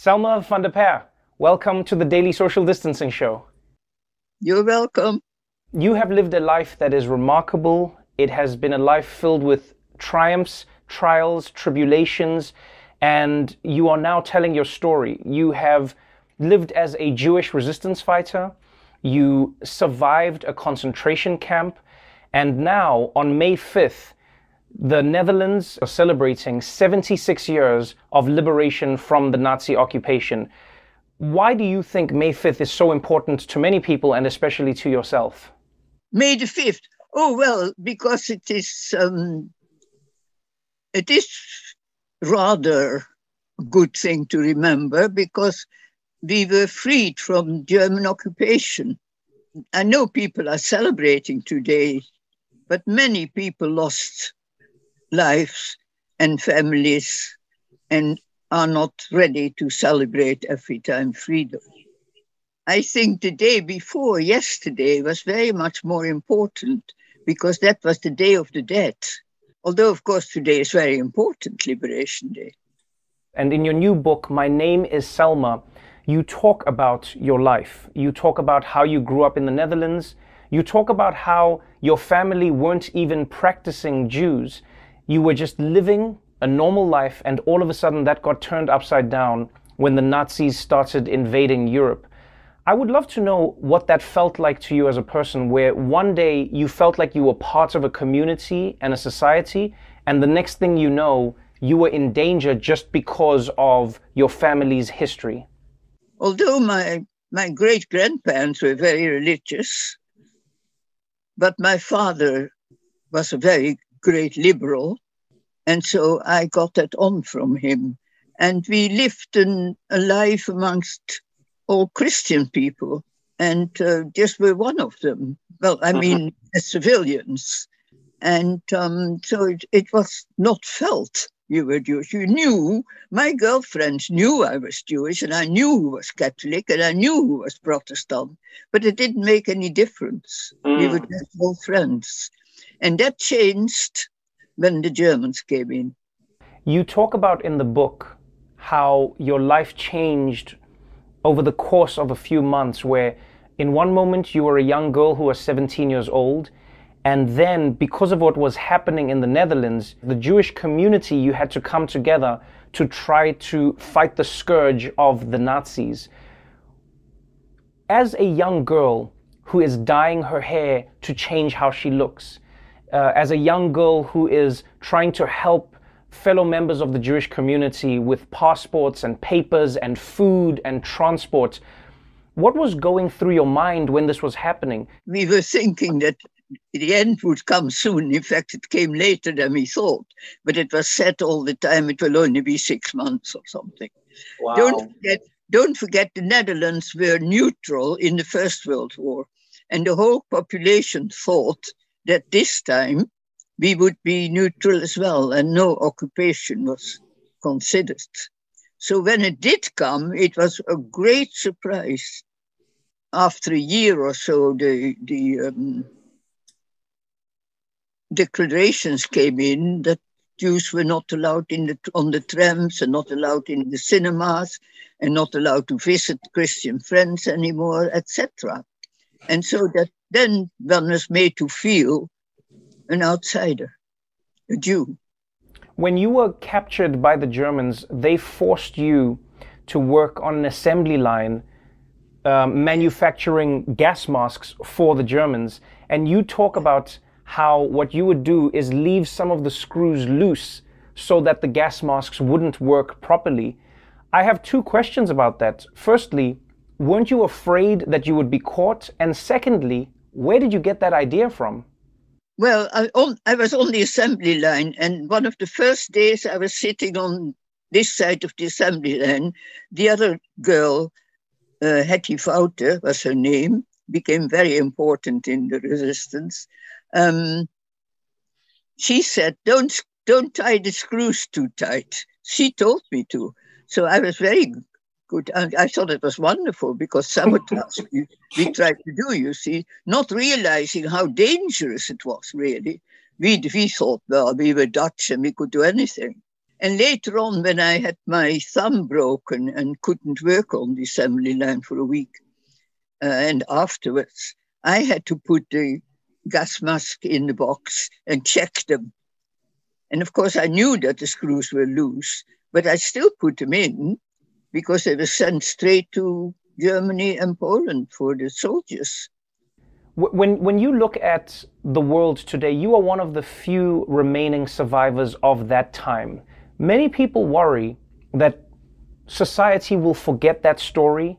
Selma van de Perre, welcome to the Daily Social Distancing Show. You're welcome. You have lived a life that is remarkable. It has been a life filled with triumphs, trials, tribulations, and you are now telling your story. You have lived as a Jewish resistance fighter, you survived a concentration camp, and now on May 5th, the Netherlands are celebrating 76 years of liberation from the Nazi occupation. Why do you think May 5th is so important to many people and especially to yourself? May the 5th. Oh, well, because it is, um, it is rather a good thing to remember because we were freed from German occupation. I know people are celebrating today, but many people lost lives and families and are not ready to celebrate every time freedom. I think the day before yesterday was very much more important because that was the Day of the Dead. Although, of course, today is very important, Liberation Day. And in your new book, My Name is Selma, you talk about your life. You talk about how you grew up in the Netherlands. You talk about how your family weren't even practicing Jews. You were just living a normal life, and all of a sudden that got turned upside down when the Nazis started invading Europe. I would love to know what that felt like to you as a person, where one day you felt like you were part of a community and a society, and the next thing you know, you were in danger just because of your family's history. Although my, my great grandparents were very religious, but my father was a very great liberal. And so I got that on from him. And we lived an, a life amongst all Christian people. And uh, just were one of them. Well, I mean, uh-huh. as civilians. And um, so it, it was not felt you were Jewish. You knew, my girlfriends knew I was Jewish, and I knew who was Catholic, and I knew who was Protestant, but it didn't make any difference. Mm. We were mm. just all friends. And that changed when the Germans came in. You talk about in the book how your life changed over the course of a few months, where in one moment you were a young girl who was 17 years old. And then, because of what was happening in the Netherlands, the Jewish community, you had to come together to try to fight the scourge of the Nazis. As a young girl who is dyeing her hair to change how she looks, uh, as a young girl who is trying to help fellow members of the Jewish community with passports and papers and food and transport. What was going through your mind when this was happening? We were thinking that the end would come soon. In fact, it came later than we thought, but it was said all the time it will only be six months or something. Wow. Don't forget, don't forget the Netherlands were neutral in the First World War, and the whole population thought that this time we would be neutral as well and no occupation was considered. So when it did come, it was a great surprise. After a year or so, the, the um, declarations came in that Jews were not allowed in the, on the trams and not allowed in the cinemas and not allowed to visit Christian friends anymore, etc. And so that then one was made to feel an outsider. a Jew. When you were captured by the Germans, they forced you to work on an assembly line um, manufacturing gas masks for the Germans. And you talk about how what you would do is leave some of the screws loose so that the gas masks wouldn't work properly. I have two questions about that. Firstly, weren't you afraid that you would be caught? And secondly, where did you get that idea from? Well, I, I was on the assembly line, and one of the first days I was sitting on this side of the assembly line, the other girl, uh, Hetty Voûte was her name, became very important in the resistance. Um, she said, "Don't don't tie the screws too tight." She told me to, so I was very good. And I thought it was wonderful because sabotage we, we tried to do, you see, not realizing how dangerous it was, really. We, we thought, well, we were Dutch and we could do anything. And later on, when I had my thumb broken and couldn't work on the assembly line for a week, uh, and afterwards, I had to put the gas mask in the box and check them. And of course, I knew that the screws were loose, but I still put them in because they were sent straight to Germany and Poland for the soldiers. When, when you look at the world today, you are one of the few remaining survivors of that time. Many people worry that society will forget that story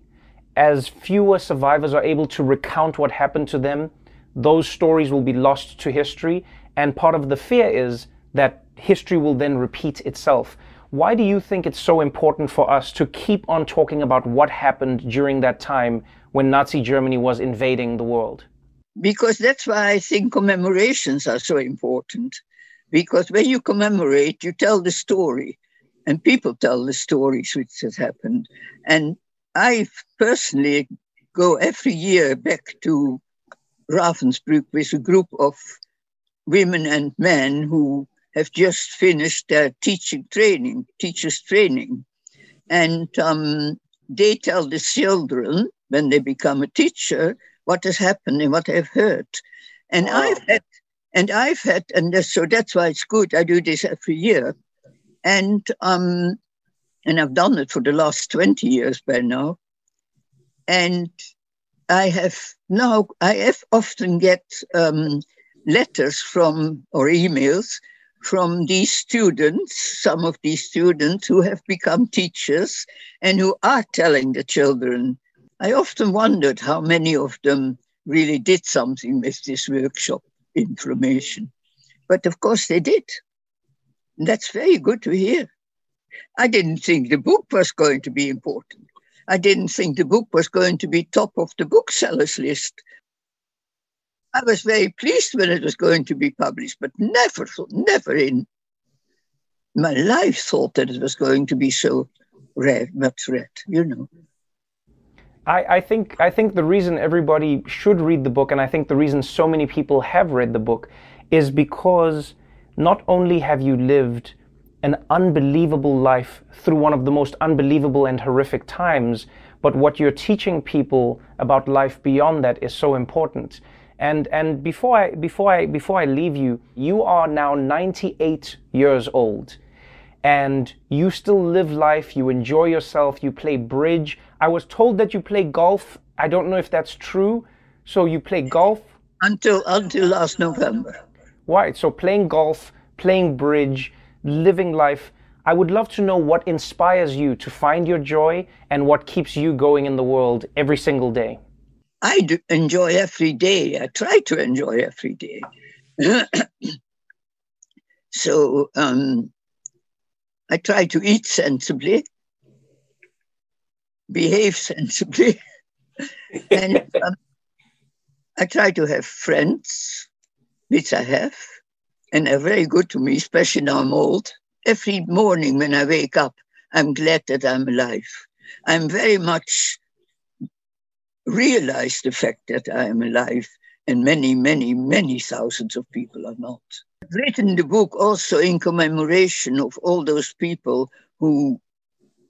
as fewer survivors are able to recount what happened to them. Those stories will be lost to history, and part of the fear is that history will then repeat itself. Why do you think it's so important for us to keep on talking about what happened during that time when Nazi Germany was invading the world? Because that's why I think commemorations are so important. Because when you commemorate, you tell the story, and people tell the stories which has happened. And I personally go every year back to Ravensbrück with a group of women and men who have just finished their teaching training, teachers training. And um, they tell the children when they become a teacher what has happened and what they've heard. And wow. I've had, and I've had, and so that's why it's good. I do this every year, and um, and I've done it for the last twenty years by now. And I have now I have often get um, letters from or emails from these students, some of these students who have become teachers and who are telling the children. I often wondered how many of them really did something with this workshop information. But of course they did. And that's very good to hear. I didn't think the book was going to be important. I didn't think the book was going to be top of the booksellers list. I was very pleased when it was going to be published, but never, never in my life thought that it was going to be so read, much read, you know. I, I, think I think the reason everybody should read the book, and I think the reason so many people have read the book, is because not only have you lived an unbelievable life through one of the most unbelievable and horrific times, but what you're teaching people about life beyond that is so important. And and before I before I before I leave you, you are now 98 years old and you still live life, you enjoy yourself, you play bridge. I was told that you play golf. I don't know if that's true. So you play golf until until last November. Right. So playing golf, playing bridge, living life. I would love to know what inspires you to find your joy and what keeps you going in the world every single day. I do enjoy every day. I try to enjoy every day. so um, I try to eat sensibly, behave sensibly, and um, I try to have friends, which I have, and they're very good to me, especially now I'm old. Every morning when I wake up, I'm glad that I'm alive. I'm very much realize the fact that I am alive, and many, many, many thousands of people are not. I've written the book also in commemoration of all those people who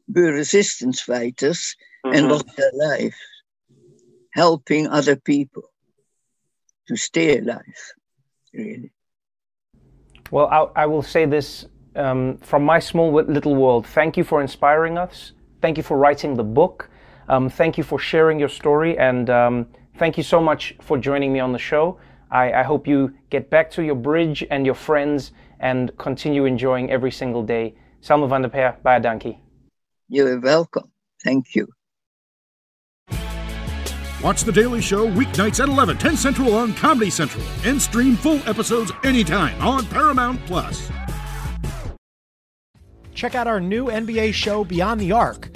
were resistance fighters mm-hmm. and lost their life, helping other people to stay alive, really. Well, I, I will say this um, from my small little world. Thank you for inspiring us. Thank you for writing the book. Um, thank you for sharing your story. And um, thank you so much for joining me on the show. I, I hope you get back to your bridge and your friends and continue enjoying every single day. Salma van de Perre, baie dankie. You're welcome. Thank you. Watch The Daily Show weeknights at 11, 10 Central on Comedy Central, and stream full episodes anytime on Paramount Plus. Check out our new NBA show, Beyond the Arc,